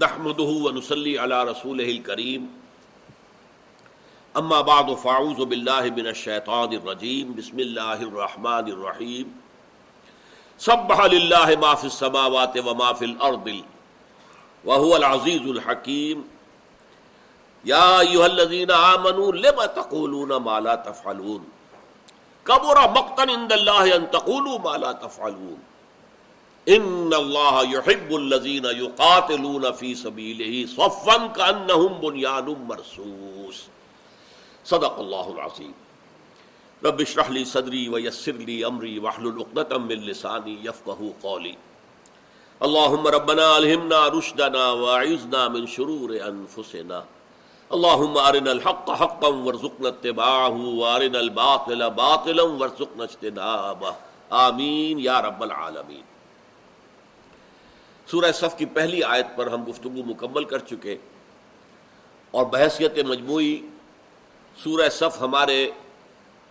نحمده ونسلی علی رسول کریم اما بعد فاعوذ باللہ من الشیطان الرجیم بسم اللہ الرحمن الرحیم سبح للہ ما فی السماوات وما فی الارض وهو العزیز الحکیم یا ایوہ الذین آمنوا لما تقولون ما لا تفعلون؟ کبر مقتن عند اللہ ان تقولوا ما لا تفعلون. ان اللہ يحب الذین يقاتلون فی سبیلہ صفا کانہم بنیان مرسوس صدق اللہ العظیم۔ رب اشرح لی صدری ویسر لی امری واحلل عقدۃ من لسانی یفقهوا قولی۔ اللهم ربنا الہمنا رشدنا واعذنا من شرور انفسنا۔ اللهم ارنا الحق حقا وارزقنا اتباعه وارنا الباطل باطلا وارزقنا اجتنابه آمین یا رب العالمین۔ سورہ صف کی پہلی آیت پر ہم گفتگو مکمل کر چکے اور بحثیت مجموعی سورہ صف ہمارے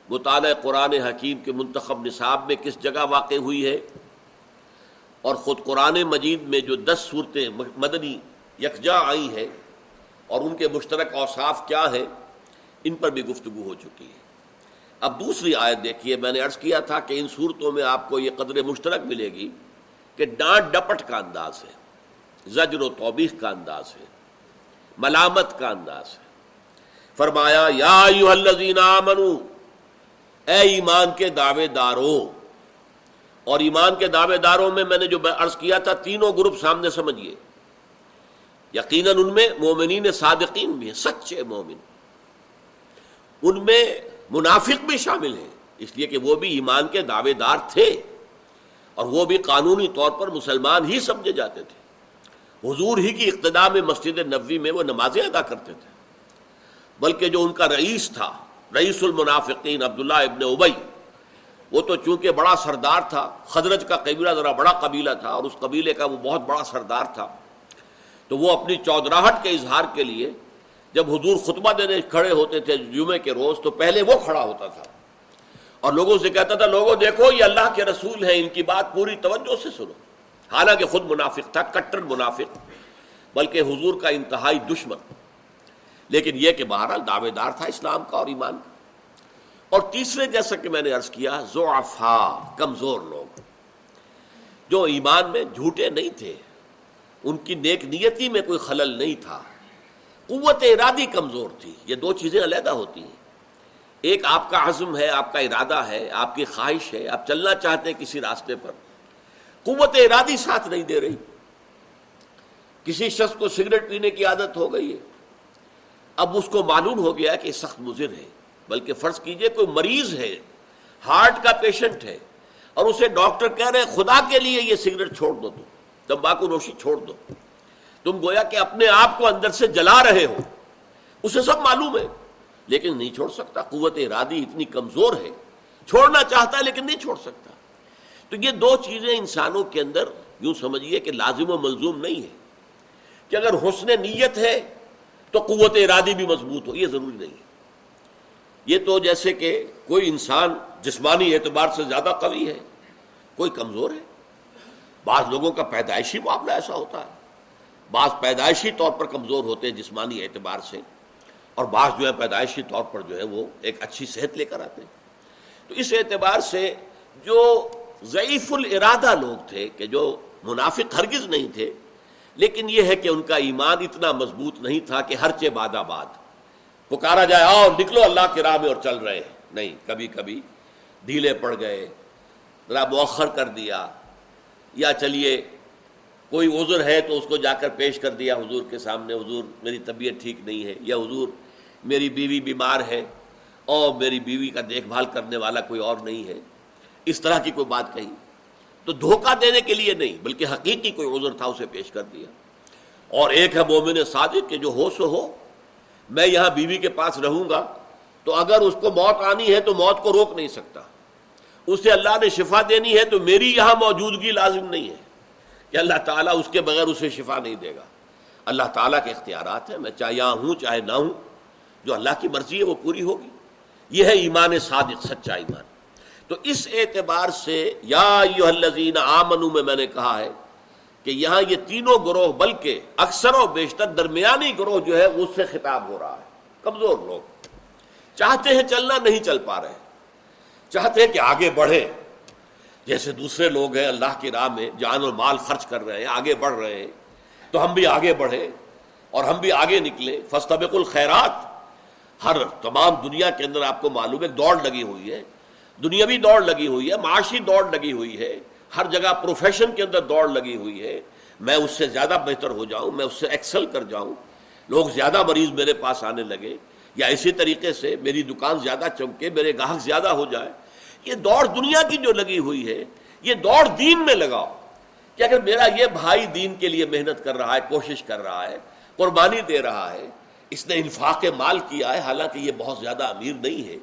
مطالعہ قرآن حکیم کے منتخب نصاب میں کس جگہ واقع ہوئی ہے اور خود قرآن مجید میں جو دس صورتیں مدنی یکجا آئی ہیں اور ان کے مشترک اوصاف کیا ہیں، ان پر بھی گفتگو ہو چکی ہے۔ اب دوسری آیت دیکھیے، میں نے عرض کیا تھا کہ ان صورتوں میں آپ کو یہ قدر مشترک ملے گی۔ کہ ڈانٹ ڈپٹ کا انداز ہے، زجر و توبیخ کا انداز ہے، ملامت کا انداز ہے۔ فرمایا، یا الذین آمنو، اے ایمان کے دعوے داروں۔ اور ایمان کے دعوے داروں میں میں نے جو عرض کیا تھا، تینوں گروپ سامنے سمجھیے یقیناً ان میں مومنین صادقین بھی ہیں، سچے مومن۔ ان میں منافق بھی شامل ہیں، اس لیے کہ وہ بھی ایمان کے دعوے دار تھے۔ اور وہ بھی قانونی طور پر مسلمان ہی سمجھے جاتے تھے۔ حضور ہی کی اقتدا میں مسجد نبوی میں وہ نمازیں ادا کرتے تھے۔ بلکہ جو ان کا رئیس تھا، رئیس المنافقین عبداللہ ابن ابئی وہ تو چونکہ بڑا سردار تھا خدرج کا قبیلہ ذرا بڑا قبیلہ تھا اور اس قبیلے کا وہ بہت بڑا سردار تھا، تو وہ اپنی چودراہٹ کے اظہار کے لیے جب حضور خطبہ دینے کھڑے ہوتے تھے جمعے کے روز، تو پہلے وہ کھڑا ہوتا تھا۔ اور لوگوں سے کہتا تھا، لوگوں دیکھو، یہ اللہ کے رسول ہیں، ان کی بات پوری توجہ سے سنو۔ حالانکہ خود منافق تھا، کٹر منافق، بلکہ حضور کا انتہائی دشمن۔ لیکن یہ کہ بہرحال دعوے دار تھا اسلام کا اور ایمان کا۔ اور تیسرے جیسا کہ میں نے عرض کیا زعفا کمزور لوگ۔ جو ایمان میں جھوٹے نہیں تھے، ان کی نیک نیتی میں کوئی خلل نہیں تھا۔ قوت ارادی کمزور تھی۔ یہ دو چیزیں علیحدہ ہوتی ہیں۔ ایک آپ کا عزم ہے، آپ کا ارادہ ہے، آپ کی خواہش ہے، آپ چلنا چاہتے ہیں کسی راستے پر۔ قوت ارادی ساتھ نہیں دے رہی۔ کسی شخص کو سگریٹ پینے کی عادت ہو گئی ہے۔ اب اس کو معلوم ہو گیا کہ سخت مضر ہے۔ بلکہ فرض کیجیے کوئی مریض ہے، ہارٹ کا پیشنٹ ہے اور اسے ڈاکٹر کہہ رہے خدا کے لیے یہ سگریٹ چھوڑ دو تم، تمباکو نوشی چھوڑ دو۔ تم گویا کہ اپنے آپ کو اندر سے جلا رہے ہو۔ اسے سب معلوم ہے۔ لیکن نہیں چھوڑ سکتا، قوت ارادی اتنی کمزور ہے۔ چھوڑنا چاہتا ہے لیکن نہیں چھوڑ سکتا۔ تو یہ دو چیزیں انسانوں کے اندر یوں سمجھیے کہ لازم و ملزوم نہیں ہے۔ کہ اگر حسن نیت ہے تو قوت ارادی بھی مضبوط ہو، یہ ضروری نہیں ہے۔ یہ تو جیسے کہ کوئی انسان جسمانی اعتبار سے زیادہ قوی ہے، کوئی کمزور ہے۔ بعض لوگوں کا پیدائشی معاملہ ایسا ہوتا ہے۔ بعض پیدائشی طور پر کمزور ہوتے ہیں جسمانی اعتبار سے۔ اور بعض جو ہے پیدائشی طور پر جو ہے وہ ایک اچھی صحت لے کر آتے ہیں۔ تو اس اعتبار سے جو ضعیف الارادہ لوگ تھے کہ جو منافق ہرگز نہیں تھے، لیکن یہ ہے کہ ان کا ایمان اتنا مضبوط نہیں تھا کہ ہر چے باد آباد۔ پکارا جائے، آؤ نکلو اللہ کے راہ میں اور چل رہے ہیں۔ نہیں، کبھی کبھی ڈھیلے پڑ گئے، ذرا مؤخر کر دیا، یا چلیے، کوئی عذر ہے تو اس کو جا کر پیش کر دیا، حضور کے سامنے، حضور، میری طبیعت ٹھیک نہیں ہے، یا حضور میری بیوی بیمار ہے اور میری بیوی کا دیکھ بھال کرنے والا کوئی اور نہیں ہے، اس طرح کی کوئی بات کہی۔ تو دھوکہ دینے کے لیے نہیں، بلکہ حقیقی کوئی عذر تھا، اسے پیش کر دیا۔ اور ایک ہے مومن صادق کہ جو ہو سو ہو، میں یہاں بیوی کے پاس رہوں گا، تو اگر اس کو موت آنی ہے تو موت کو روک نہیں سکتا۔ اسے اللہ نے شفا دینی ہے تو میری یہاں موجودگی لازم نہیں ہے۔ کہ اللہ تعالیٰ اس کے بغیر اسے شفا نہیں دے گا۔ اللہ تعالیٰ کے اختیارات ہیں، میں چاہے یہاں ہوں، چاہے نہ ہوں۔ جو اللہ کی مرضی ہے وہ پوری ہوگی۔ یہ ہے ایمان صادق، سچا ایمان۔ تو اس اعتبار سے یا الذین آمنو میں میں نے کہا ہے کہ یہاں یہ تینوں گروہ بلکہ اکثر و بیشتر درمیانی گروہ جو ہے اس سے خطاب ہو رہا ہے۔ کمزور لوگ۔ چاہتے ہیں چلنا نہیں چل پا رہے۔ چاہتے ہیں کہ آگے بڑھے جیسے دوسرے لوگ ہیں، اللہ کی راہ میں جان اور مال خرچ کر رہے ہیں، آگے بڑھ رہے ہیں۔ تو ہم بھی آگے بڑھے اور ہم بھی آگے نکلے فستبق الخیرات۔ ہر تمام دنیا کے اندر آپ کو معلوم ہے دوڑ لگی ہوئی ہے، دنیاوی دوڑ لگی ہوئی ہے، معاشی دوڑ لگی ہوئی ہے، ہر جگہ پروفیشن کے اندر دوڑ لگی ہوئی ہے۔ میں اس سے زیادہ بہتر ہو جاؤں، میں اس سے ایکسل کر جاؤں۔ لوگ زیادہ مریض میرے پاس آنے لگے یا اسی طریقے سے میری دکان زیادہ چمکے، میرے گاہک زیادہ ہو جائے یہ دوڑ دنیا کی جو لگی ہوئی ہے، یہ دوڑ دین میں لگاؤ۔ کہ اگر میرا یہ بھائی دین کے لیے محنت کر رہا ہے، کوشش کر رہا ہے، قربانی دے رہا ہے اس نے انفاق مال کیا ہے، حالانکہ یہ بہت زیادہ امیر نہیں ہے،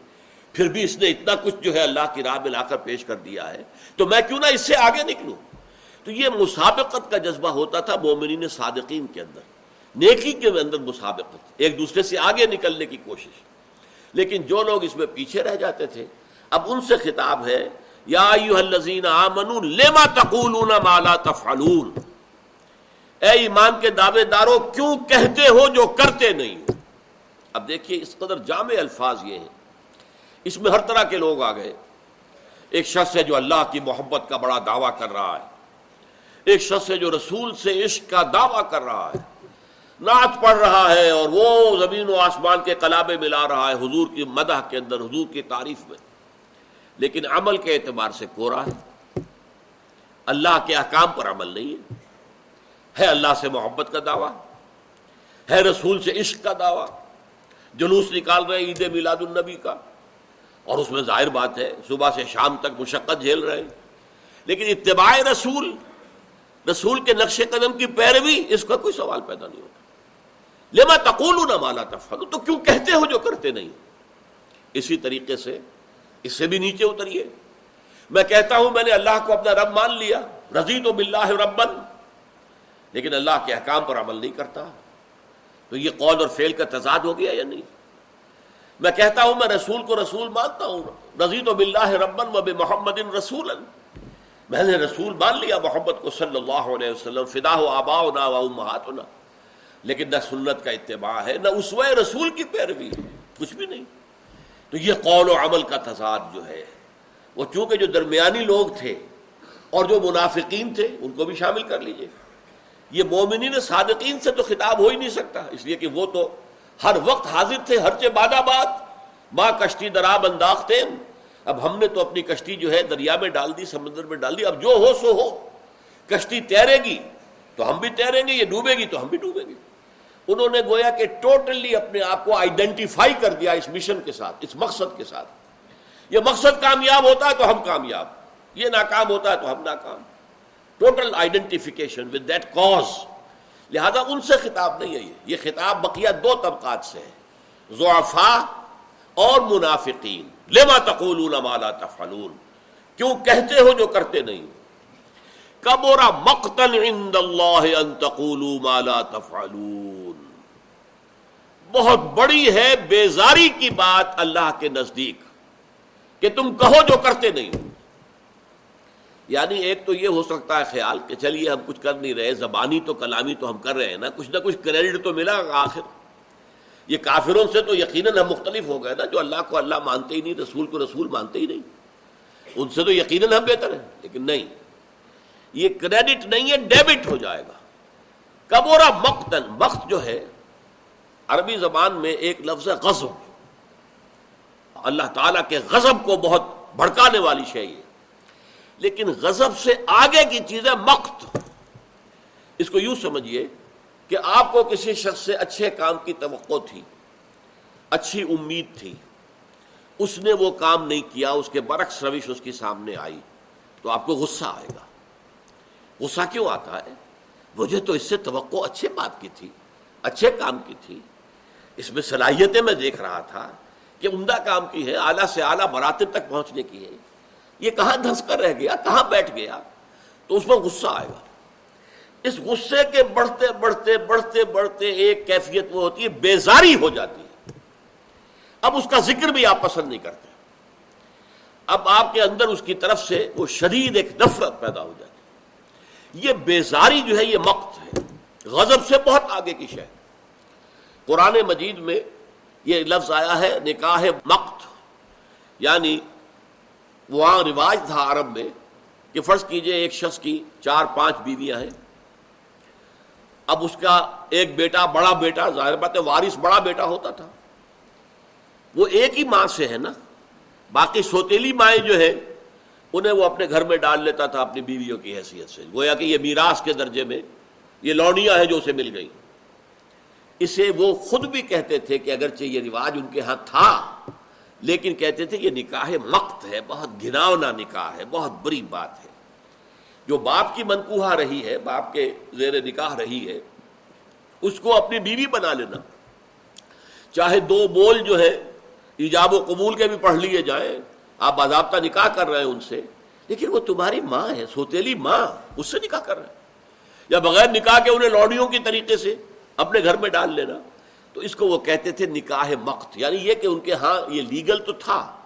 پھر بھی اس نے اتنا کچھ جو ہے اللہ کی راہ میں لا کر پیش کر دیا ہے۔ تو میں کیوں نہ اس سے آگے نکلوں؟ تو یہ مسابقت کا جذبہ ہوتا تھا مومنین صادقین کے اندر، نیکی کے اندر مسابقت، ایک دوسرے سے آگے نکلنے کی کوشش۔ لیکن جو لوگ اس میں پیچھے رہ جاتے تھے، اب ان سے خطاب ہے، یا لما تقولون ما لا تفعلون؟ اے ایمان کے دعوے داروں، کیوں کہتے ہو جو کرتے نہیں اب دیکھیے، اس قدر جامع الفاظ یہ ہیں۔ اس میں ہر طرح کے لوگ آ گئے۔ ایک شخص ہے جو اللہ کی محبت کا بڑا دعویٰ کر رہا ہے۔ ایک شخص ہے جو رسول سے عشق کا دعویٰ کر رہا ہے۔ نعت پڑھ رہا ہے اور وہ زمین و آسمان کے کلابے ملا رہا ہے، حضور کی مدح کے اندر، حضور کی تعریف میں۔ لیکن عمل کے اعتبار سے کورا ہے۔ اللہ کے احکام پر عمل نہیں ہے۔ ہے اللہ سے محبت کا دعویٰ، ہے رسول سے عشق کا دعویٰ، جلوس نکال رہے عید میلاد النبی کا۔ اور اس میں ظاہر بات ہے، صبح سے شام تک مشقت جھیل رہے ہیں۔ لیکن اتباع رسول رسول کے نقش قدم کی پیروی، اس کا کوئی سوال پیدا نہیں ہوتا۔ لما تقول نہ مالا تفعلو تو کیوں کہتے ہو جو کرتے نہیں؟ اسی طریقے سے، اس سے بھی نیچے اتریے۔ میں کہتا ہوں، میں نے اللہ کو اپنا رب مان لیا۔ رضی تو بلّہ ربن لیکن اللہ کے احکام پر عمل نہیں کرتا۔ تو یہ قول اور فیل کا تضاد ہو گیا یا نہیں؟ میں کہتا ہوں، میں رسول کو رسول مانتا ہوں۔ رضی تو بلّہ ربن و محمد رسول میں نے رسول مان لیا محمد کو صلی اللہ علیہ وسلم، فدا ہو آبا نہ ہونا لیکن نہ سنت کا اتباع ہے، نہ اسوہ رسول کی پیروی ہے، کچھ بھی نہیں۔ تو یہ قول و عمل کا تضاد جو ہے، وہ چونکہ جو درمیانی لوگ تھے اور جو منافقین تھے، ان کو بھی شامل کر لیجیے۔ یہ مومنین صادقین سے تو خطاب ہو ہی نہیں سکتا۔ اس لیے کہ وہ تو ہر وقت حاضر تھے، ہر چے باد۔ آباد ماں کشتی دراب انداختے اب ہم نے تو اپنی کشتی جو ہے دریا میں ڈال دی، سمندر میں ڈال دی۔ اب جو ہو سو ہو۔ کشتی تیرے گی تو ہم بھی تیریں گے، یہ ڈوبے گی تو ہم بھی ڈوبیں گے۔ انہوں نے گویا کہ ٹوٹلی اپنے آپ کو آئیڈینٹیفائی کر دیا اس مشن کے ساتھ، اس مقصد کے ساتھ۔ یہ مقصد کامیاب ہوتا ہے تو ہم کامیاب۔ یہ ناکام ہوتا ہے تو ہم ناکام۔ Total identification with that cause لہذا ان سے خطاب نہیں ہے یہ. خطاب بقیہ دو طبقات سے ہے. ضعفا اور منافقین. لما تقولون ما لا تفعلون؟ کیوں کہتے ہو جو کرتے نہیں؟ کبورا مقتل عند اللہ ان تقولوا ما لا تفعلون. بہت بڑی ہے بیزاری کی بات اللہ کے نزدیک کہ تم کہو جو کرتے نہیں ہو. یعنی ایک تو یہ ہو سکتا ہے خیال کہ چلیے ہم کچھ کر نہیں رہے، زبانی تو کلامی تو ہم کر رہے ہیں نا، کچھ نہ کچھ کریڈٹ تو ملا آخر۔ یہ کافروں سے تو یقیناً ہم مختلف ہو گئے نا، جو اللہ کو اللہ مانتے ہی نہیں، رسول کو رسول مانتے ہی نہیں۔ ان سے تو یقیناً ہم بہتر ہیں، لیکن نہیں۔ یہ کریڈٹ نہیں ہے، ڈیبٹ ہو جائے گا۔ کبورا مقتن مقت جو ہے، عربی زبان میں ایک لفظ ہے غضب۔ اللہ تعالیٰ کے غضب کو بہت بھڑکانے والی شے یہ۔ لیکن غضب سے آگے کی چیز ہے مقت۔ اس کو یوں سمجھیے کہ آپ کو کسی شخص سے اچھے کام کی توقع تھی، اچھی امید تھی، اس نے وہ کام نہیں کیا، اس کے برعکس روش اس کی سامنے آئی، تو آپ کو غصہ آئے گا۔ غصہ کیوں آتا ہے؟ مجھے تو اس سے توقع اچھے بات کی تھی، اچھے کام کی تھی۔ اس میں صلاحیتیں میں دیکھ رہا تھا کہ عمدہ کام کی ہے، اعلیٰ سے اعلیٰ مراتب تک پہنچنے کی ہے۔ یہ کہاں دھنس کر رہ گیا، کہاں بیٹھ گیا؟ تو اس میں غصہ آئے گا۔ اس غصے کے بڑھتے بڑھتے بڑھتے بڑھتے ایک کیفیت وہ ہوتی ہے، بیزاری ہو جاتی ہے۔ اب اس کا ذکر بھی آپ پسند نہیں کرتے۔ اب آپ کے اندر اس کی طرف سے وہ شدید ایک نفرت پیدا ہو جاتی یہ بیزاری جو ہے، یہ مقت ہے۔ غضب سے بہت آگے کی شے۔ قرآن مجید میں یہ لفظ آیا ہے، نکاح مقت یعنی وہاں رواج تھا عرب میں کہ فرض کیجیے ایک شخص کی چار پانچ بیویاں ہیں۔ اب اس کا ایک بیٹا بڑا بیٹا، ظاہر بات ہے وارث بڑا بیٹا ہوتا تھا۔ وہ ایک ہی ماں سے ہے نا۔ باقی سوتیلی مائیں جو ہے انہیں وہ اپنے گھر میں ڈال لیتا تھا اپنی بیویوں کی حیثیت سے۔ گویا کہ یہ میراث کے درجے میں یہ لونیاں ہیں جو اسے مل گئی اسے وہ خود بھی کہتے تھے کہ اگرچہ یہ رواج ان کے ہاں تھا لیکن کہتے تھے یہ نکاح مقت ہے، بہت گھناونا نکاح ہے، بہت بری بات ہے۔ جو باپ کی منقوہ رہی ہے، باپ کے زیر نکاح رہی ہے، اس کو اپنی بیوی بنا لینا۔ چاہے دو بول جو ہے، ایجاب و قبول کے بھی پڑھ لیے جائیں، آپ باضابطہ نکاح کر رہے ہیں ان سے، لیکن وہ تمہاری ماں ہے، سوتیلی ماں، اس سے نکاح کر رہے ہیں۔ یا بغیر نکاح کے انہیں لوڈیوں کی طریقے سے اپنے گھر میں ڈال لینا۔ تو اس کو وہ کہتے تھے نکاح مقت یعنی یہ کہ ان کے ہاں یہ لیگل تو تھا۔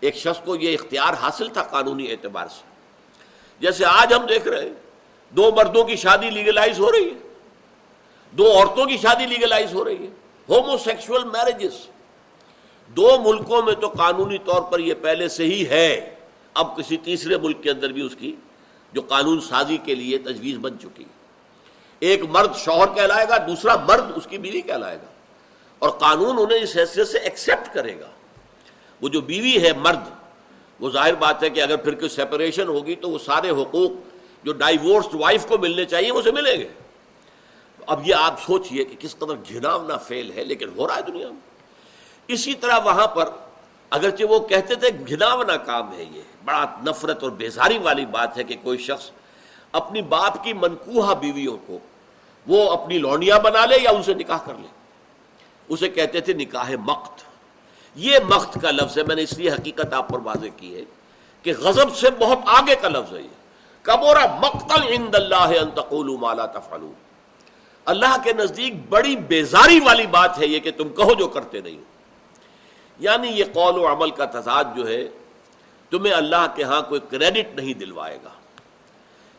ایک شخص کو یہ اختیار حاصل تھا قانونی اعتبار سے۔ جیسے آج ہم دیکھ رہے ہیں، دو مردوں کی شادی لیگلائز ہو رہی ہے۔ دو عورتوں کی شادی لیگلائز ہو رہی ہے۔ ہومو سیکشل میرجز دو ملکوں میں تو قانونی طور پر یہ پہلے سے ہی ہے۔ اب کسی تیسرے ملک کے اندر بھی اس کی جو قانون سازی کے لیے تجویز بن چکی۔ ایک مرد شوہر کہلائے گا، دوسرا مرد اس کی بیوی کہلائے گا۔ اور قانون انہیں اس حیثیت سے ایکسیپٹ کرے گا۔ وہ جو بیوی ہے مرد، وہ ظاہر بات ہے کہ اگر پھر کوئی سیپریشن ہوگی تو وہ سارے حقوق جو ڈائیورسڈ وائف کو ملنے چاہیے اسے ملیں گے۔ اب یہ آپ سوچئے کہ کس قدر گھناونا فیل ہے، لیکن ہو رہا ہے دنیا میں۔ اسی طرح وہاں پر اگرچہ وہ کہتے تھے گھناونا کام ہے یہ، بڑا نفرت اور بیزاری والی بات ہے کہ کوئی شخص اپنی باپ کی منقوہ بیویوں کو وہ اپنی لونڈیاں بنا لے یا ان سے نکاح کر لے۔ اسے کہتے تھے نکاح مقت۔ یہ مقت کا لفظ ہے، میں نے اس لیے حقیقت آپ پر واضح کی ہے کہ غضب سے بہت آگے کا لفظ ہے یہ۔ کبورا مقتل عند اللہ ان تقولوا ما لا تفعلون۔ اللہ کے نزدیک بڑی بیزاری والی بات ہے یہ کہ تم کہو جو کرتے نہیں یعنی یہ قول و عمل کا تضاد جو ہے، تمہیں اللہ کے ہاں کوئی کریڈٹ نہیں دلوائے گا۔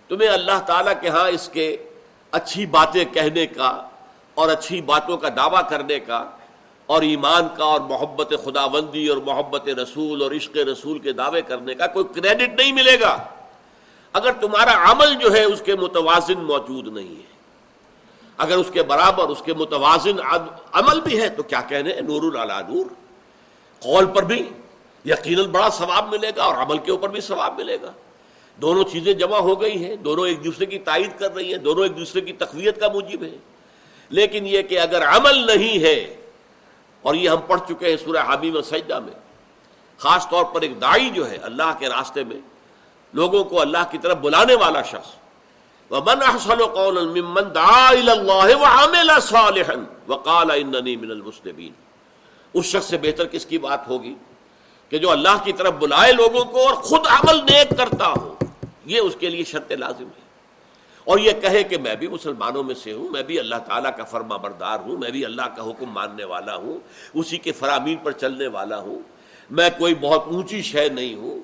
تمہیں اللہ تعالیٰ کے ہاں اس کے اچھی باتیں کہنے کا اور اچھی باتوں کا دعویٰ کرنے کا اور ایمان کا اور محبت خدا بندی اور محبت رسول اور عشق رسول کے دعوے کرنے کا کوئی کریڈٹ نہیں ملے گا۔ اگر تمہارا عمل جو ہے اس کے متوازن موجود نہیں ہے، اگر اس کے برابر اس کے متوازن عمل بھی ہے، تو کیا کہنے نور نور۔ قول پر بھی یقیناً بڑا ثواب ملے گا اور عمل کے اوپر بھی ثواب ملے گا۔ دونوں چیزیں جمع ہو گئی ہیں، دونوں ایک دوسرے کی تائید کر رہی ہیں، دونوں ایک دوسرے کی تقویت کا موجب ہے لیکن یہ کہ اگر عمل نہیں ہے، اور یہ ہم پڑھ چکے ہیں سورہ حامیم سجدہ میں، خاص طور پر ایک دائی جو ہے اللہ کے راستے میں، لوگوں کو اللہ کی طرف بلانے والا شخص، وَمَنْ أَحْسَنُ قَوْلًا مِّمَّنْ دَعَا إِلَى اللَّهِ وَعَمِلَ صَالِحًا وَقَالَ إِنَّنِي مِنَ الْمُسْلِمِينَ۔ اس شخص سے بہتر کس کی بات ہوگی؟ کہ جو اللہ کی طرف بلائے لوگوں کو اور خود عمل نیک کرتا ہو، یہ اس کے لیے شرط لازم ہے۔ اور یہ کہے کہ میں بھی مسلمانوں میں سے ہوں، میں بھی اللہ تعالیٰ کا فرما بردار ہوں، میں بھی اللہ کا حکم ماننے والا ہوں، اسی کے فرامین پر چلنے والا ہوں۔ میں کوئی بہت اونچی شے نہیں ہوں،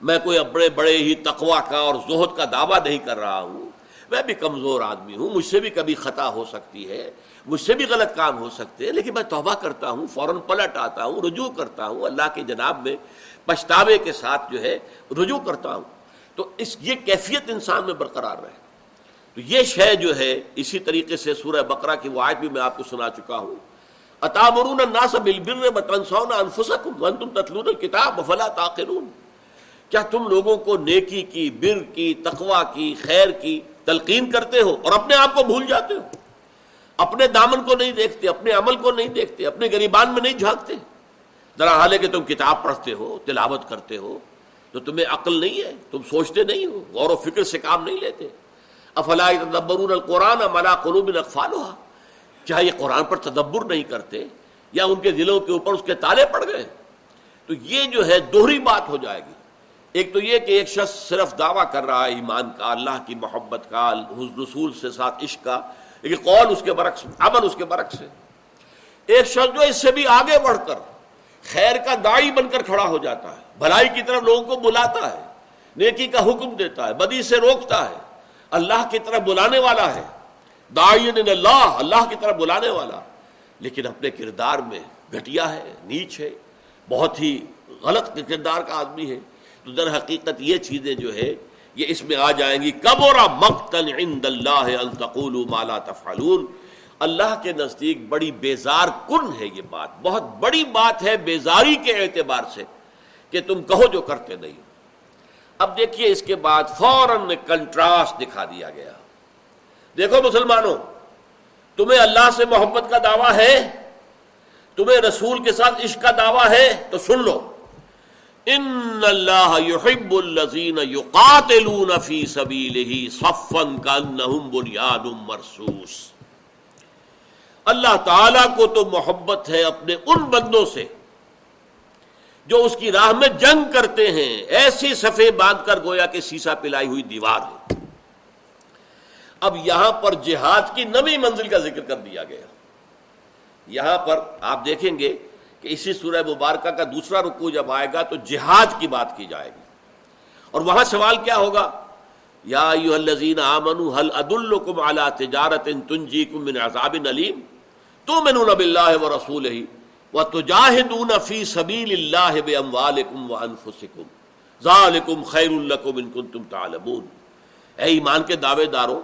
میں کوئی بڑے بڑے ہی تقوا کا اور زہد کا دعویٰ نہیں کر رہا ہوں۔ میں بھی کمزور آدمی ہوں، مجھ سے بھی کبھی خطا ہو سکتی ہے، مجھ سے بھی غلط کام ہو سکتے ہیں، لیکن میں توبہ کرتا ہوں، فوراً پلٹ آتا ہوں، رجوع کرتا ہوں، اللہ کے جناب میں پچھتاوے کے ساتھ جو ہے رجوع کرتا ہوں۔ تو اس یہ کیفیت انسان میں برقرار رہے۔ تو یہ شے جو ہے، اسی طریقے سے سورہ بقرہ کی وائد بھی میں آپ کو سنا چکا ہوں۔ اتامرون الناس بالبر وتنسون انفسکم وانتم تتلون الكتاب فلا تعقلون۔ کیا تم لوگوں کو نیکی کی، بر کی تقوا کی، خیر کی تلقین کرتے ہو اور اپنے آپ کو بھول جاتے ہو؟ اپنے دامن کو نہیں دیکھتے، اپنے عمل کو نہیں دیکھتے، اپنے گریبان میں نہیں جھانکتے؟ ذرا حال ہے کہ تم کتاب پڑھتے ہو، تلاوت کرتے ہو، تو تمہیں عقل نہیں ہے، تم سوچتے نہیں ہو، غور و فکر سے کام نہیں لیتے۔ افلا تدبرون القرآن ملا قلوب الاقفالها کیا یہ قرآن پر تدبر نہیں کرتے؟ یا ان کے دلوں کے اوپر اس کے تالے پڑ گئے؟ تو یہ جو ہے دوہری بات ہو جائے گی۔ ایک تو یہ کہ ایک شخص صرف دعویٰ کر رہا ہے ایمان کا، اللہ کی محبت کا حضر رسول سے ساتھ عشق کا، لیکن قول اس کے برعکس، عمل اس کے برعکس ہے۔ ایک شخص جو اس سے بھی آگے بڑھ کر خیر کا دائی بن کر کھڑا ہو جاتا ہے۔ بھلائی کی طرف لوگوں کو بلاتا ہے، نیکی کا حکم دیتا ہے، بدی سے روکتا ہے۔ اللہ کی طرف بلانے والا ہے۔ دائین اللہ اللہ کی طرف بلانے والا۔ لیکن اپنے کردار میں گھٹیا ہے، نیچ ہے، بہت ہی غلط کردار کا آدمی ہے۔ تو در حقیقت یہ چیزیں جو ہے یہ اس میں آ جائیں گی۔ کبورا مقتن عند اللہ ان تقولوا ما لا تفعلون۔ اللہ کے نزدیک بڑی بیزار کن ہے یہ بات۔ بہت بڑی بات ہے بیزاری کے اعتبار سے کہ تم کہو جو کرتے نہیں اب دیکھیے اس کے بعد فوراً کنٹراسٹ دکھا دیا گیا۔ دیکھو مسلمانوں، تمہیں اللہ سے محبت کا دعویٰ ہے، تمہیں رسول کے ساتھ عشق کا دعویٰ ہے، تو سن لو۔ ان اللہ يحب الذين يقاتلون في سبيله صفا كانهم بنيان مرصوص۔ اللہ تعالی کو تو محبت ہے اپنے ان بندوں سے۔ جو اس کی راہ میں جنگ کرتے ہیں ایسی صفے باندھ کر گویا کہ سیسا پلائی ہوئی دیوار ہے۔ اب یہاں پر جہاد کی نوی منزل کا ذکر کر دیا گیا۔ یہاں پر آپ دیکھیں گے کہ اسی سورہ مبارکہ کا دوسرا رکو جب آئے گا تو جہاد کی بات کی جائے گی۔ اور وہاں سوال کیا ہوگا؟ یا الذین آمنوا، هل ادلکم علی تجارت تنجیکم من عذاب علیم؟ تؤمنون باللہ ورسولہ وتجاہدون فی سبیل اللہ باموالکم وانفسکم ذالکم خیر لکم ان کنتم تعلمون. اے ایمان کے دعوے داروں،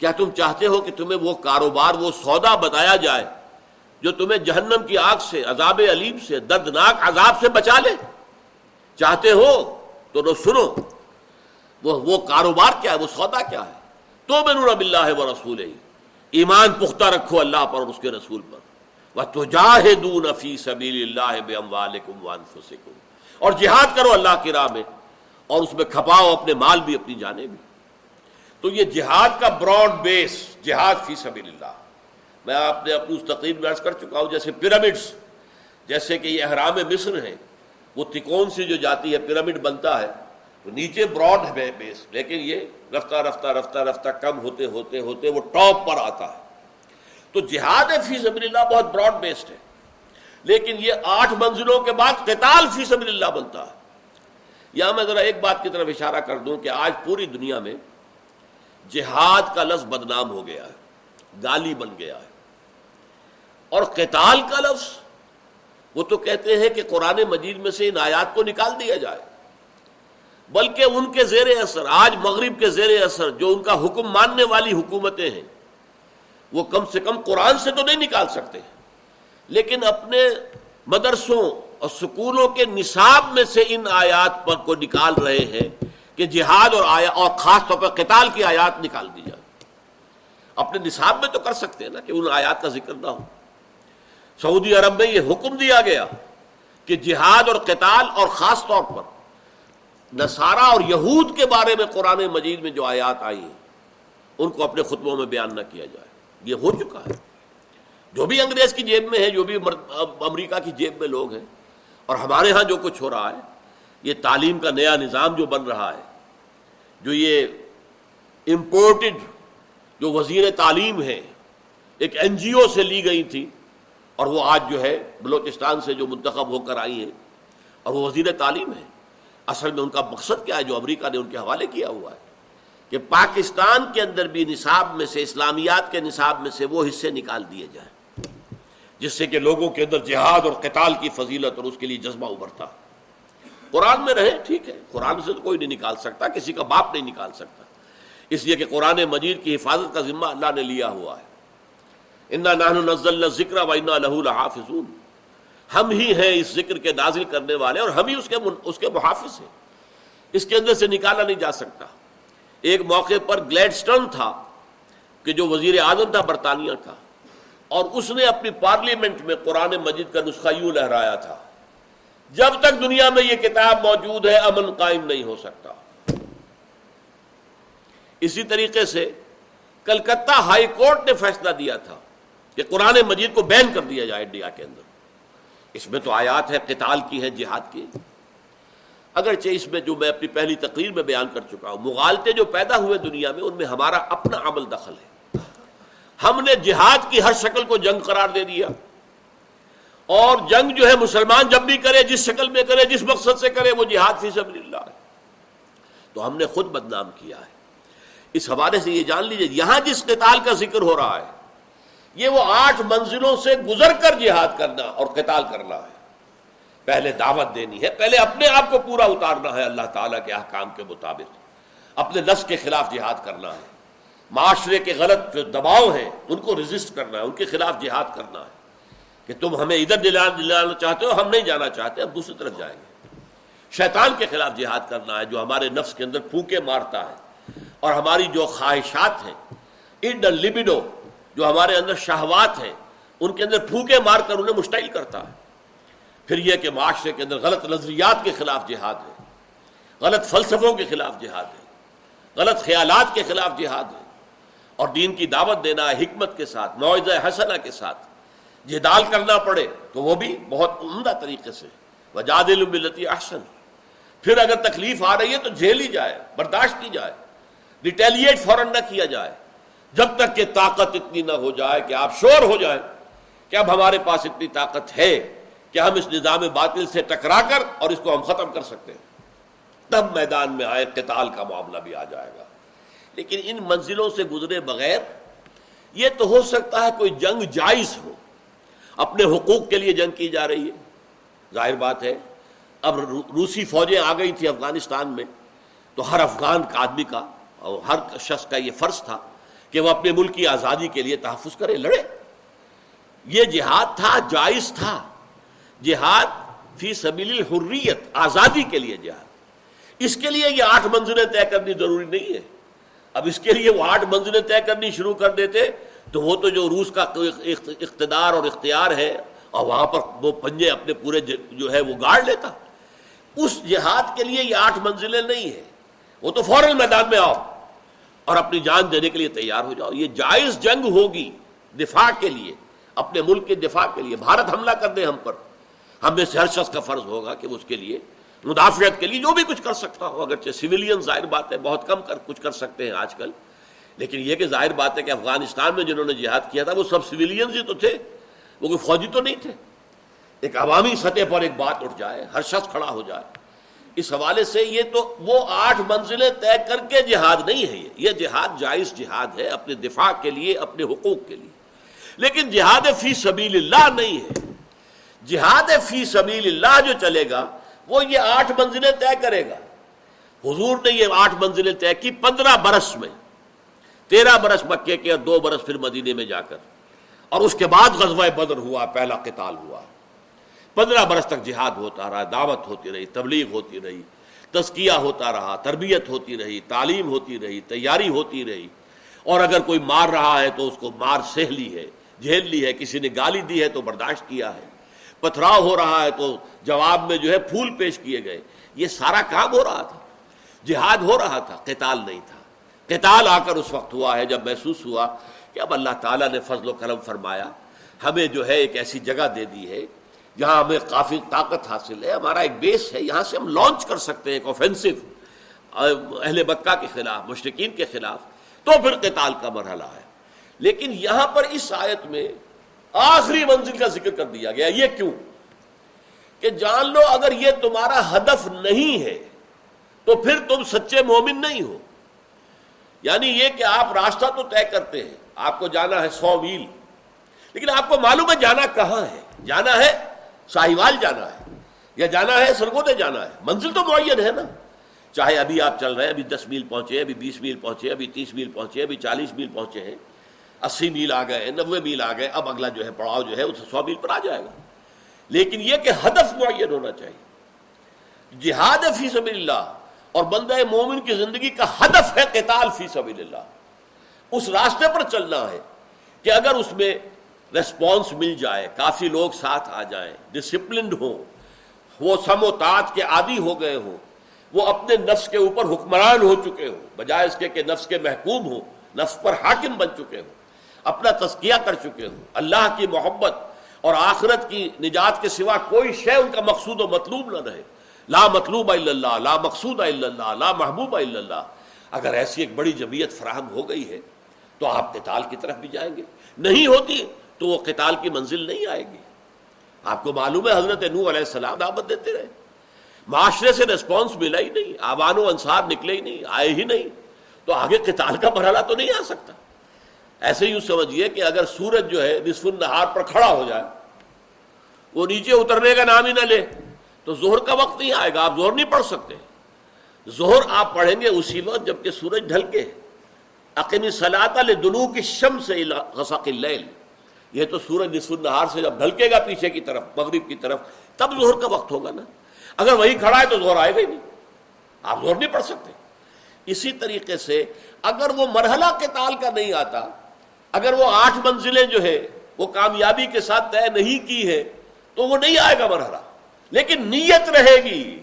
کیا تم چاہتے ہو کہ تمہیں وہ کاروبار، وہ سودا بتایا جائے جو تمہیں جہنم کی آگ سے، عذاب علیم سے، دردناک عذاب سے بچا لے؟ چاہتے ہو؟ تو سنو، وہ وہ کاروبار کیا ہے؟ وہ سودا کیا ہے؟ تو میں نور بلّہ وہ رسول ایمان پختہ رکھو اللہ پر اور اس کے رسول پر. وہ تو فی سبیل اللہ بے اموالکم وانفسکم۔ اور جہاد کرو اللہ کی راہ میں اور اس میں کھپاؤ اپنے مال بھی، اپنی جانے بھی۔ تو یہ جہاد کا براڈ بیس جہاد فی سبیل اللہ۔ میں آپ نے اپنی اس تقریب میں عرض کر چکا ہوں، جیسے پیرامڈس جیسے کہ یہ احرام مصر ہیں، وہ تکون سے جو جاتی ہے پیرامڈ بنتا ہے، تو نیچے براڈ ہے بیس لیکن یہ رفتہ رفتہ رفتہ رفتہ کم ہوتے ہوتے ہوتے وہ ٹاپ پر آتا ہے۔ تو جہاد فی سبیل اللہ بہت براڈ بیسڈ ہے۔ لیکن یہ آٹھ منزلوں کے بعد قتال فی سبیل اللہ بنتا۔ ہے یہاں میں ذرا ایک بات کی طرف اشارہ کر دوں کہ آج پوری دنیا میں جہاد کا لفظ بدنام ہو گیا ہے، گالی بن گیا ہے۔ اور قتال کا لفظ، وہ تو کہتے ہیں کہ قرآن مجید میں سے ان آیات کو نکال دیا جائے۔ بلکہ ان کے زیر اثر، آج مغرب کے زیر اثر جو ان کا حکم ماننے والی حکومتیں ہیں وہ کم سے کم قرآن سے تو نہیں نکال سکتے۔ لیکن اپنے مدرسوں اور سکولوں کے نصاب میں سے ان آیات پر کو نکال رہے ہیں کہ جہاد اور آیا اور خاص طور پر قتال کی آیات نکال دی جائے۔ اپنے نصاب میں تو کر سکتے ہیں نا کہ ان آیات کا ذکر نہ ہو۔ سعودی عرب میں یہ حکم دیا گیا کہ جہاد اور قتال اور خاص طور پر نصارہ اور یہود کے بارے میں قرآن مجید میں جو آیات آئی ہیں، ان کو اپنے خطبوں میں بیان نہ کیا جائے۔ یہ ہو چکا ہے۔ جو بھی انگریز کی جیب میں ہے، جو بھی امریکہ کی جیب میں لوگ ہیں، اور ہمارے ہاں جو کچھ ہو رہا ہے، یہ تعلیم کا نیا نظام جو بن رہا ہے، جو یہ امپورٹڈ جو وزیر تعلیم ہے ایک این جی او سے لی گئی تھی، اور وہ آج جو ہے بلوچستان سے جو منتخب ہو کر آئی ہیں، اور وہ وزیر تعلیم ہے اصل میں ان کا مقصد کیا ہے؟ جو امریکہ نے ان کے حوالے کیا ہوا ہے۔ کہ پاکستان کے اندر بھی نصاب میں سے، اسلامیات کے نصاب میں سے وہ حصے نکال دیے جائیں، جس سے کہ لوگوں کے اندر جہاد اور قتال کی فضیلت اور اس کے لیے جذبہ ابھرتا۔ قرآن میں رہے، ٹھیک ہے، قرآن سے تو کوئی نہیں نکال سکتا، کسی کا باپ نہیں نکال سکتا۔ اس لیے کہ قرآن مجید کی حفاظت کا ذمہ اللہ نے لیا ہوا ہے۔ ذکر و انا لہو الحافظون ہم ہی ہیں اس ذکر کے نازل کرنے والے اور ہم ہی اس کے اس کے محافظ ہیں۔ اس کے اندر سے نکالا نہیں جا سکتا۔ ایک موقع پر گلیڈسٹن تھا کہ جو وزیر اعظم تھا برطانیہ کا، اور اس نے اپنی پارلیمنٹ میں قرآن مجید کا نسخہ یوں لہرایا تھا، جب تک دنیا میں یہ کتاب موجود ہے، امن قائم نہیں ہو سکتا۔ اسی طریقے سے کلکتہ ہائی کورٹ نے فیصلہ دیا تھا کہ قرآن مجید کو بین کر دیا جائے انڈیا کے اندر۔ اس میں تو آیات ہے قتال کی ہے جہاد کی۔ اگرچہ اس میں جو میں اپنی پہلی تقریر میں بیان کر چکا ہوں، مغالطے جو پیدا ہوئے دنیا میں، ان میں ہمارا اپنا عمل دخل ہے۔ ہم نے جہاد کی ہر شکل کو جنگ قرار دے دیا۔ اور جنگ جو ہے مسلمان جب بھی کرے، جس شکل میں کرے، جس مقصد سے کرے، وہ جہاد فی سبیل اللہ ہے۔ تو ہم نے خود بدنام کیا ہے۔ اس حوالے سے یہ جان لیجیے یہاں جس قتال کا ذکر ہو رہا ہے، یہ وہ آٹھ منزلوں سے گزر کر جہاد کرنا اور قتال کرنا ہے۔ پہلے دعوت دینی ہے، پہلے اپنے آپ کو پورا اتارنا ہے اللہ تعالیٰ کے احکام کے مطابق۔ اپنے نس کے خلاف جہاد کرنا ہے۔ معاشرے کے غلط جو دباؤ ہیں، ان کو رجسٹ کرنا ہے، ان کے خلاف جہاد کرنا ہے۔ کہ تم ہمیں ادھر دلانا چاہتے ہو، ہم نہیں جانا چاہتے اب دوسری طرف جائیں گے۔ شیطان کے خلاف جہاد کرنا ہے، جو ہمارے نفس کے اندر پھونکے مارتا ہے۔ اور ہماری جو خواہشات ہیں اڈ لبڈو جو ہمارے اندر شہوات ہیں، ان کے اندر پھونکے مار کر انہیں مشتعل کرتا ہے۔ پھر یہ کہ معاشرے کے اندر غلط نظریات کے خلاف جہاد ہے، غلط فلسفوں کے خلاف جہاد ہے، غلط خیالات کے خلاف جہاد ہے۔ اور دین کی دعوت دینا ہے حکمت کے ساتھ، معاوضہ حسنہ کے ساتھ جدال کرنا پڑے تو وہ بھی بہت عمدہ طریقے سے۔ وجاد الملتی احسن۔ پھر اگر تکلیف آ رہی ہے تو جھیلی جائے، برداشت کی جائے ریٹیلیٹ فوراً نہ کیا جائے۔ جب تک کہ طاقت اتنی نہ ہو جائے کہ آپ شور ہو جائیں کہ اب ہمارے پاس اتنی طاقت ہے۔ کہ ہم اس نظام باطل سے ٹکرا کر اور اس کو ہم ختم کر سکتے ہیں۔ تب میدان میں آئے، قتال کا معاملہ بھی آ جائے گا۔ لیکن ان منزلوں سے گزرے بغیر یہ تو ہو سکتا ہے کوئی جنگ جائز ہو۔ اپنے حقوق کے لیے جنگ کی جا رہی ہے۔ ظاہر بات ہے، اب روسی فوجیں آ گئی تھی افغانستان میں، تو ہر افغان کا آدمی کا اور ہر شخص کا یہ فرض تھا کہ وہ اپنے ملک کی آزادی کے لیے تحفظ کرے، لڑے۔ یہ جہاد تھا، جائز تھا۔ جہاد فی سبیل الحریت، آزادی کے لیے جہاد۔ اس کے لیے یہ آٹھ منزلیں طے کرنی ضروری نہیں ہے۔ اب اس کے لیے وہ آٹھ منزلیں طے کرنی شروع کر دیتے تو وہ تو جو روس کا اقتدار اور اختیار ہے اور وہاں پر وہ پنجے اپنے پورے جو ہے وہ گاڑ لیتا۔ اس جہاد کے لیے یہ آٹھ منزلیں نہیں ہیں۔ وہ تو فوراً میدان میں آؤ اور اپنی جان دینے کے لیے تیار ہو جاؤ۔ یہ جائز جنگ ہوگی دفاع کے لیے، اپنے ملک کے دفاع کے لیے۔ بھارت حملہ کر دے ہم پر۔ ہم میں سے ہر شخص کا فرض ہوگا کہ اس کے لیے مدافعت کے لیے جو بھی کچھ کر سکتا ہو اگرچہ سویلین ظاہر بات ہے، بہت کم کر کچھ کر سکتے ہیں آج کل۔ لیکن یہ کہ ظاہر بات ہے کہ افغانستان میں جنہوں نے جہاد کیا تھا، وہ سب سویلینز ہی تو تھے، وہ کوئی فوجی تو نہیں تھے۔ ایک عوامی سطح پر ایک بات اٹھ جائے، ہر شخص کھڑا ہو جائے۔ اس حوالے سے یہ تو وہ آٹھ منزلیں طے کر کے جہاد نہیں ہے یہ۔ یہ جہاد جائز جہاد ہے اپنے دفاع کے لیے، اپنے حقوق کے لیے۔ لیکن جہاد فی سبیل اللہ نہیں ہے۔ جہاد فی سبیل اللہ جو چلے گا، وہ یہ آٹھ منزلیں طے کرے گا۔ حضور نے یہ آٹھ منزلیں طے کی پندرہ برس میں۔ تیرہ برس مکے کے اور دو برس پھر مدینے میں جا کر۔ اور اس کے بعد غزوہ بدر ہوا، پہلا قتال ہوا۔ پندرہ برس تک جہاد ہوتا رہا، دعوت ہوتی رہی، تبلیغ ہوتی رہی، تزکیہ ہوتا رہا، تربیت ہوتی رہی، تعلیم ہوتی رہی، تیاری ہوتی رہی۔ اور اگر کوئی مار رہا ہے تو اس کو مار سہ لی ہے، جھیل لی ہے، کسی نے گالی دی ہے تو برداشت کیا ہے۔ پتھراؤ ہو رہا ہے تو جواب میں جو ہے پھول پیش کیے گئے۔ یہ سارا کام ہو رہا تھا۔ جہاد ہو رہا تھا، قتال نہیں تھا۔ قتال آ کر اس وقت ہوا ہے جب محسوس ہوا کہ اب اللہ تعالیٰ نے فضل و کرم فرمایا، ہمیں جو ہے ایک ایسی جگہ دے دی ہے جہاں ہمیں کافی طاقت حاصل ہے۔ ہمارا ایک بیس ہے، یہاں سے ہم لانچ کر سکتے ہیں ایک آفینسو اہل بکہ کے خلاف مشرقین کے خلاف۔ تو پھر قتال کا مرحلہ ہے۔ لیکن یہاں پر اس آیت میں آخری منزل کا ذکر کر دیا گیا. یہ کیوں؟ کہ جان لو اگر یہ تمہارا ہدف نہیں ہے، تو پھر تم سچے مومن نہیں ہو. یعنی یہ کہ آپ راستہ تو طے کرتے ہیں، آپ کو جانا ہے سو میل، لیکن آپ کو معلوم ہے جانا کہاں ہے؟ جانا ہے ساہیوال جانا ہے، یا جانا ہے سرگودے جانا ہے. منزل تو معین ہے نا. چاہے ابھی آپ چل رہے ہیں، ابھی دس میل پہنچے، ابھی بیس میل پہنچے، ابھی تیس میل پہنچے، ابھی چالیس میل پہنچے ہیں اسی میل آ گئے، نوے میل آ گئے، اب اگلا جو ہے پڑاؤ جو ہے اسے سو میل پر آ جائے گا۔ لیکن یہ کہ ہدف معین ہونا چاہیے۔ جہاد فی سبیل اللہ اور بندہ مومن کی زندگی کا ہدف ہے قتال فی سبیل اللہ اس راستے پر چلنا ہے کہ اگر اس میں ریسپانس مل جائے، کافی لوگ ساتھ آ جائیں ڈسپلنڈ ہوں، وہ سم و تاج کے عادی ہو گئے ہوں، وہ اپنے نفس کے اوپر حکمران ہو چکے ہوں، بجائے اس کے کہ نفس کے محکوم ہوں، نفس پر حاکم بن چکے ہوں۔ اپنا تزکیہ کر چکے ہوں۔ اللہ کی محبت اور آخرت کی نجات کے سوا کوئی شے ان کا مقصود و مطلوب نہ رہے۔ لا مطلوب اللہ، لا مقصود اللہ، لا محبوب اللہ۔ اگر ایسی ایک بڑی جمعیت فراہم ہو گئی ہے تو آپ قتال کی طرف بھی جائیں گے۔ نہیں ہوتی تو وہ قتال کی منزل نہیں آئے گی۔ آپ کو معلوم ہے حضرت نو علیہ السلام دعوت دیتے رہے۔ معاشرے سے ریسپانس ملا ہی نہیں آبان و انصار نکلے ہی نہیں، آئے ہی نہیں۔ تو آگے قتال کا مرحلہ تو نہیں آ سکتا۔ ایسے یوں سمجھیے کہ اگر سورج جو ہے نصف النہار پر کھڑا ہو جائے، وہ نیچے اترنے کا نام ہی نہ لے، تو زہر کا وقت نہیں آئے گا، آپ زہر نہیں پڑھ سکتے۔ زہر آپ پڑھیں گے اسی وقت جبکہ سورج ڈھل کے عقیمی سلاط دنو کی شم سے یہ تو سورج نصف النہار سے جب ڈھلکے گا پیچھے کی طرف، مغرب کی طرف، تب زہر کا وقت ہوگا نا۔ اگر وہی کھڑا ہے تو زہر آئے گا ہی نہیں۔ آپ زہر نہیں پڑھ سکتے۔ اسی طریقے سے اگر وہ مرحلہ کے تال کا نہیں آتا اگر وہ آٹھ منزلیں جو ہے وہ کامیابی کے ساتھ طے نہیں کی ہے تو وہ نہیں آئے گا مرحلہ۔ لیکن نیت رہے گی۔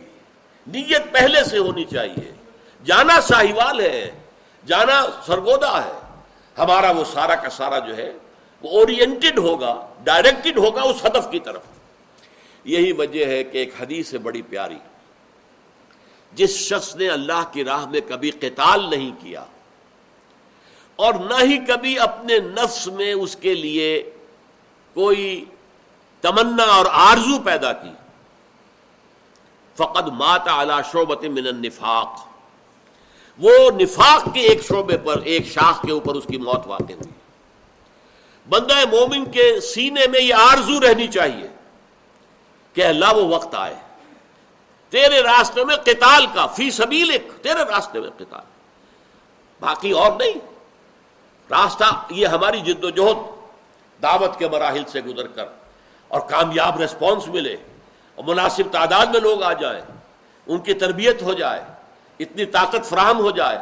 نیت پہلے سے ہونی چاہیے۔ جانا ساہیوال ہے، جانا سرگودا ہے۔ ہمارا وہ سارا کا سارا جو ہے، وہ اورینٹڈ ہوگا ڈائریکٹڈ ہوگا اس ہدف کی طرف۔ یہی وجہ ہے کہ ایک حدیث ہے بڑی پیاری۔ جس شخص نے اللہ کی راہ میں کبھی قتال نہیں کیا اور نہ ہی کبھی اپنے نفس میں اس کے لیے کوئی تمنا اور آرزو پیدا کی۔ فقد مات اعلی شعبت من النفاق۔ وہ نفاق کے ایک شعبے پر، ایک شاخ کے اوپر اس کی موت واقع ہوئی۔ بندہ مومن کے سینے میں یہ آرزو رہنی چاہیے کہ اللہ وہ وقت آئے۔ تیرے راستے میں قتال کا، فی سبیل ایک تیرے راستے میں قتال۔ باقی اور نہیں۔ راستہ یہ ہماری جد و جہد، دعوت کے مراحل سے گزر کر اور کامیاب ریسپانس ملے اور مناسب تعداد میں لوگ آ جائیں، ان کی تربیت ہو جائے، اتنی طاقت فراہم ہو جائے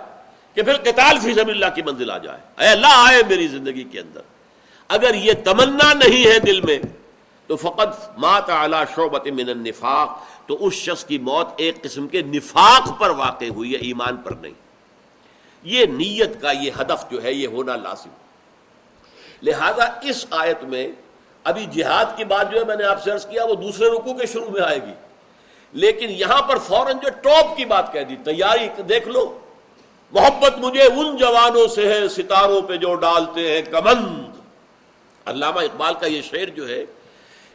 کہ پھر قتال فی سبیل اللہ کی منزل آ جائے۔ اے اللہ، آئے میری زندگی کے اندر۔ اگر یہ تمنا نہیں ہے دل میں، تو فقط مات اعلی شعبت من النفاق، تو اس شخص کی موت ایک قسم کے نفاق پر واقع ہوئی ہے، ایمان پر نہیں۔ یہ نیت کا یہ ہدف جو ہے یہ ہونا لازم۔ لہذا اس آیت میں ابھی جہاد کی بات جو ہے میں نے آپ سے عرض کیا، وہ دوسرے رکو کے شروع میں آئے گی۔ لیکن یہاں پر فوراً جو ٹاپ کی بات کہہ دی، تیاری دیکھ لو۔ محبت مجھے ان جوانوں سے ہے ستاروں پہ جو ڈالتے ہیں کمند۔ علامہ اقبال کا یہ شعر جو ہے،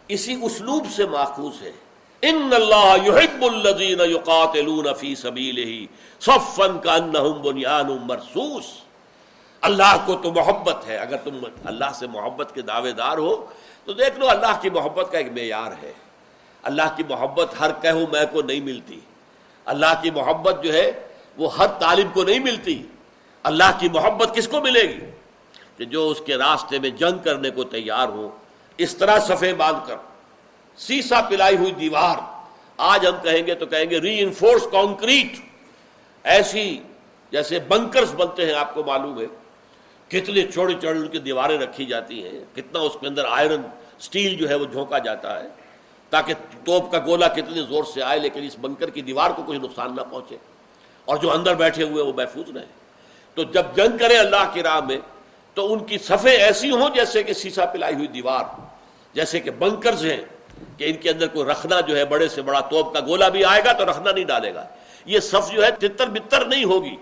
اسی اسلوب سے ماخوذ ہے۔ ان اللہ يحب الذين يقاتلون في سبيله صفا كانهم بنيان مرصوص۔ اللہ کو تو محبت ہے، اگر تم اللہ سے محبت کے دعوے دار ہو، تو دیکھ لو اللہ کی محبت کا ایک معیار ہے۔ اللہ کی محبت ہر کہوں میں کو نہیں ملتی۔ اللہ کی محبت جو ہے، وہ ہر طالب کو نہیں ملتی۔ اللہ کی محبت کس کو ملے گی؟ کہ جو اس کے راستے میں جنگ کرنے کو تیار ہو، اس طرح صفے باندھ کر۔ سیسا پلائی ہوئی دیوار۔ آج ہم کہیں گے تو کہیں گے ری انفورس کانکریٹ ایسی جیسے بنکرز بنتے ہیں، آپ کو معلوم ہے۔ کتنے چوڑی چوڑی ان کی دیواریں رکھی جاتی ہیں۔ کتنا اس کے اندر آئرن سٹیل جو ہے وہ جھونکا جاتا ہے۔ تاکہ توپ کا گولا کتنے زور سے آئے، لیکن اس بنکر کی دیوار کو کوئی نقصان نہ پہنچے۔ اور جو اندر بیٹھے ہوئے وہ محفوظ رہے تو جب جنگ کرے اللہ کی راہ میں، تو ان کی صفیں ایسی ہوں جیسے کہ سیسا پلائی ہوئی دیوار۔ جیسے کہ بنکرز ہیں۔ کہ ان کے اندر کوئی رکھنا جو ہے بڑے سے بڑا توپ کا گولا بھی آئے گا تو رکھنا نہیں ڈالے گا۔ یہ صف جو ہے تتر بتر نہیں ہوگی۔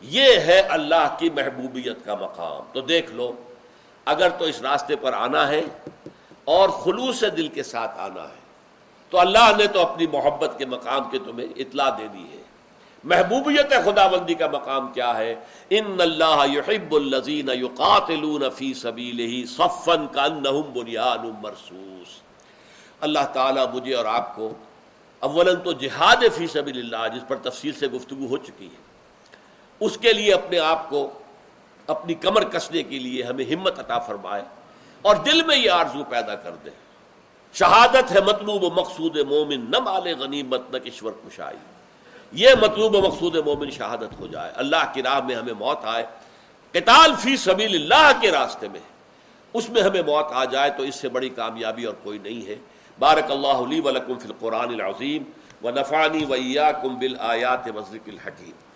یہ ہے اللہ کی محبوبیت کا مقام۔ تو دیکھ لو، اگر تو اس راستے پر آنا ہے اور خلوص دل کے ساتھ آنا ہے، تو اللہ نے تو اپنی محبت کے مقام کے تمہیں اطلاع دے دی ہے۔ محبوبیت خدا بندی کا مقام کیا ہے؟ ان اللہ يحب الذین یقاتلون فی سبیلہ صفا کانہم بنیان مرصوص۔ اللہ تعالیٰ مجھے اور آپ کو اولا تو جہاد فی سبیل اللہ جس پر تفصیل سے گفتگو ہو چکی ہے، اس کے لیے اپنے آپ کو اپنی کمر کسنے کے لیے ہمیں ہمت عطا فرمائے اور دل میں یہ آرزو پیدا کر دے۔ شہادت ہے مطلوب و مقصود مومن، نہ مال غنیمت، نہ کشور کشائی۔ یہ مطلوب و مقصود مومن شہادت ہو جائے۔ اللہ کی راہ میں ہمیں موت آئے۔ قتال فی سبیل اللہ کے راستے میں، اس میں ہمیں موت آ جائے تو اس سے بڑی کامیابی اور کوئی نہیں ہے۔ بارک اللہ علی ولکم فی القرآن العظیم و نفانی ویا کم بل آیات الحکیم